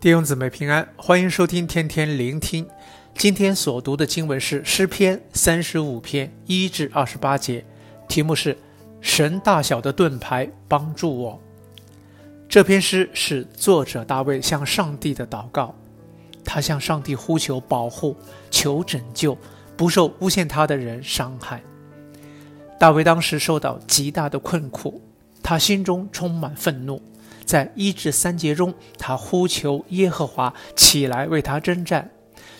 弟兄姊妹平安，欢迎收听天天聆听。今天所读的经文是诗篇三十五篇一至二十八节，题目是“神大小的盾牌帮助我”。这篇诗是作者大卫向上帝的祷告，他向上帝呼求保护、求拯救，不受诬陷他的人伤害。大卫当时受到极大的困苦，他心中充满愤怒。在一至三节中，他呼求耶和华起来为他征战，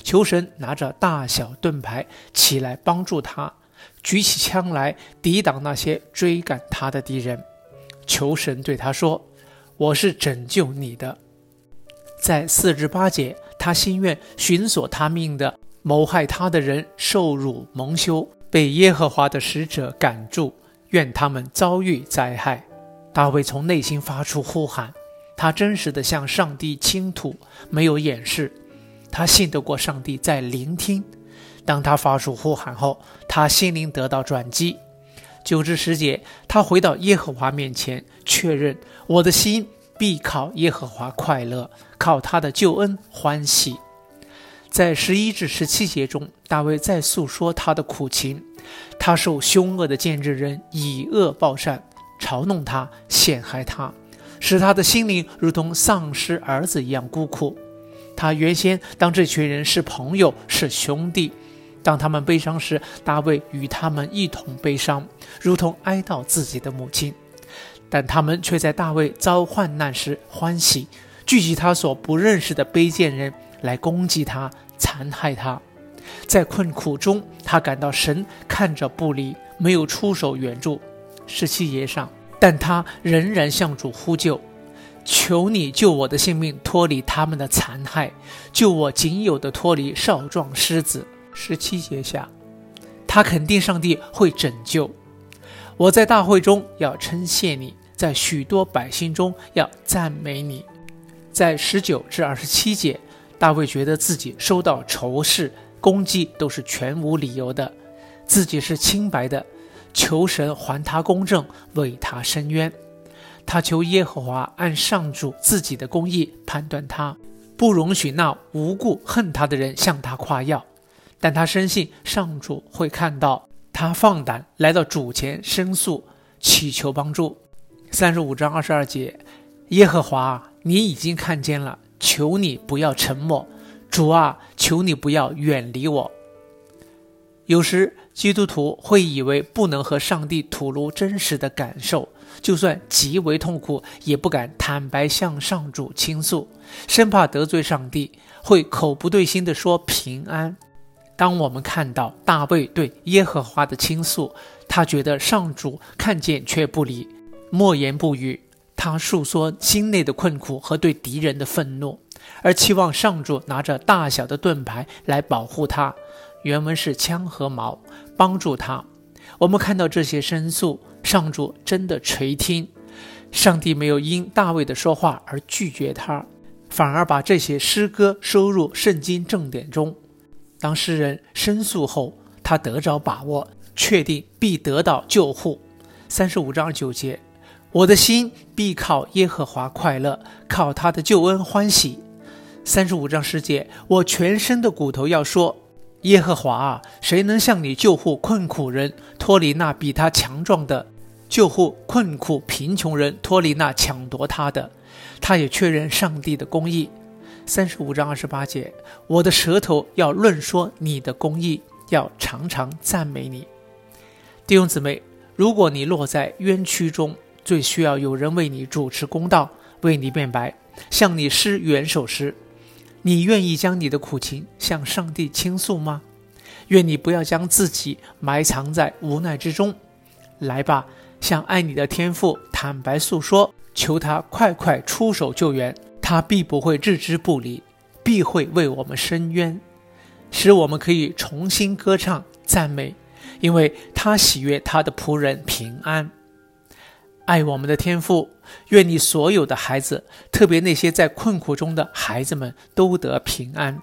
求神拿着大小盾牌起来帮助他，举起枪来抵挡那些追赶他的敌人。求神对他说：“我是拯救你的。”在四至八节，他心愿寻索他命的谋害他的人受辱蒙羞，被耶和华的使者赶住，愿他们遭遇灾害。大卫从内心发出呼喊，他真实地向上帝倾吐，没有掩饰。他信得过上帝在聆听。当他发出呼喊后，他心灵得到转机。九至十节，他回到耶和华面前，确认我的心必靠耶和华快乐，靠他的救恩欢喜。在十一至十七节中，大卫在诉说他的苦情，他受凶恶的见证人以恶报善。嘲弄他，陷害他，使他的心灵如同丧失儿子一样孤苦。他原先当这群人是朋友，是兄弟，当他们悲伤时，大卫与他们一同悲伤，如同哀悼自己的母亲。但他们却在大卫遭患难时欢喜，聚集他所不认识的卑贱人来攻击他、残害他。在困苦中，他感到神看着不离，没有出手援助。十七节上，但他仍然向主呼救，求你救我的性命脱离他们的残害，救我仅有的脱离少壮狮子。十七节下，他肯定上帝会拯救。我在大会中要称谢你，在许多百姓中要赞美你。在十九至二十七节，大卫觉得自己受到仇视、攻击都是全无理由的，自己是清白的。求神还他公正，为他伸冤。他求耶和华按上主自己的公义判断他，不容许那无故恨他的人向他夸耀。但他深信上主会看到，他放胆来到主前申诉，祈求帮助。三十五章二十二节，耶和华，你已经看见了，求你不要沉默。主啊，求你不要远离我。有时基督徒会以为不能和上帝吐露真实的感受，就算极为痛苦，也不敢坦白向上主倾诉，生怕得罪上帝，会口不对心地说平安。当我们看到大卫对耶和华的倾诉，他觉得上主看见却不理，默言不语，他诉说心内的困苦和对敌人的愤怒，而期望上主拿着大小的盾牌来保护他。原文是枪和矛，帮助他。我们看到这些申诉，上主真的垂听。上帝没有因大卫的说话而拒绝他，反而把这些诗歌收入圣经正典中。当诗人申诉后，他得着把握，确定必得到救护。三十五章九节，我的心必靠耶和华快乐，靠他的救恩欢喜。三十五章十节，我全身的骨头要说。耶和华啊，谁能向你救护困苦人，脱离那比他强壮的？救护困苦贫穷人，脱离那抢夺他的。他也确认上帝的公义。三十五章二十八节，我的舌头要论说你的公义，要常常赞美你。弟兄姊妹，如果你落在冤屈中，最需要有人为你主持公道，为你辩白，向你施援手时。你愿意将你的苦情向上帝倾诉吗？愿你不要将自己埋藏在无奈之中。来吧，向爱你的天父坦白诉说，求他快快出手救援。他必不会置之不理，必会为我们伸冤，使我们可以重新歌唱赞美，因为他喜悦他的仆人平安。爱我们的天父，愿你所有的孩子，特别那些在困苦中的孩子们，都得平安。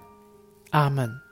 阿门。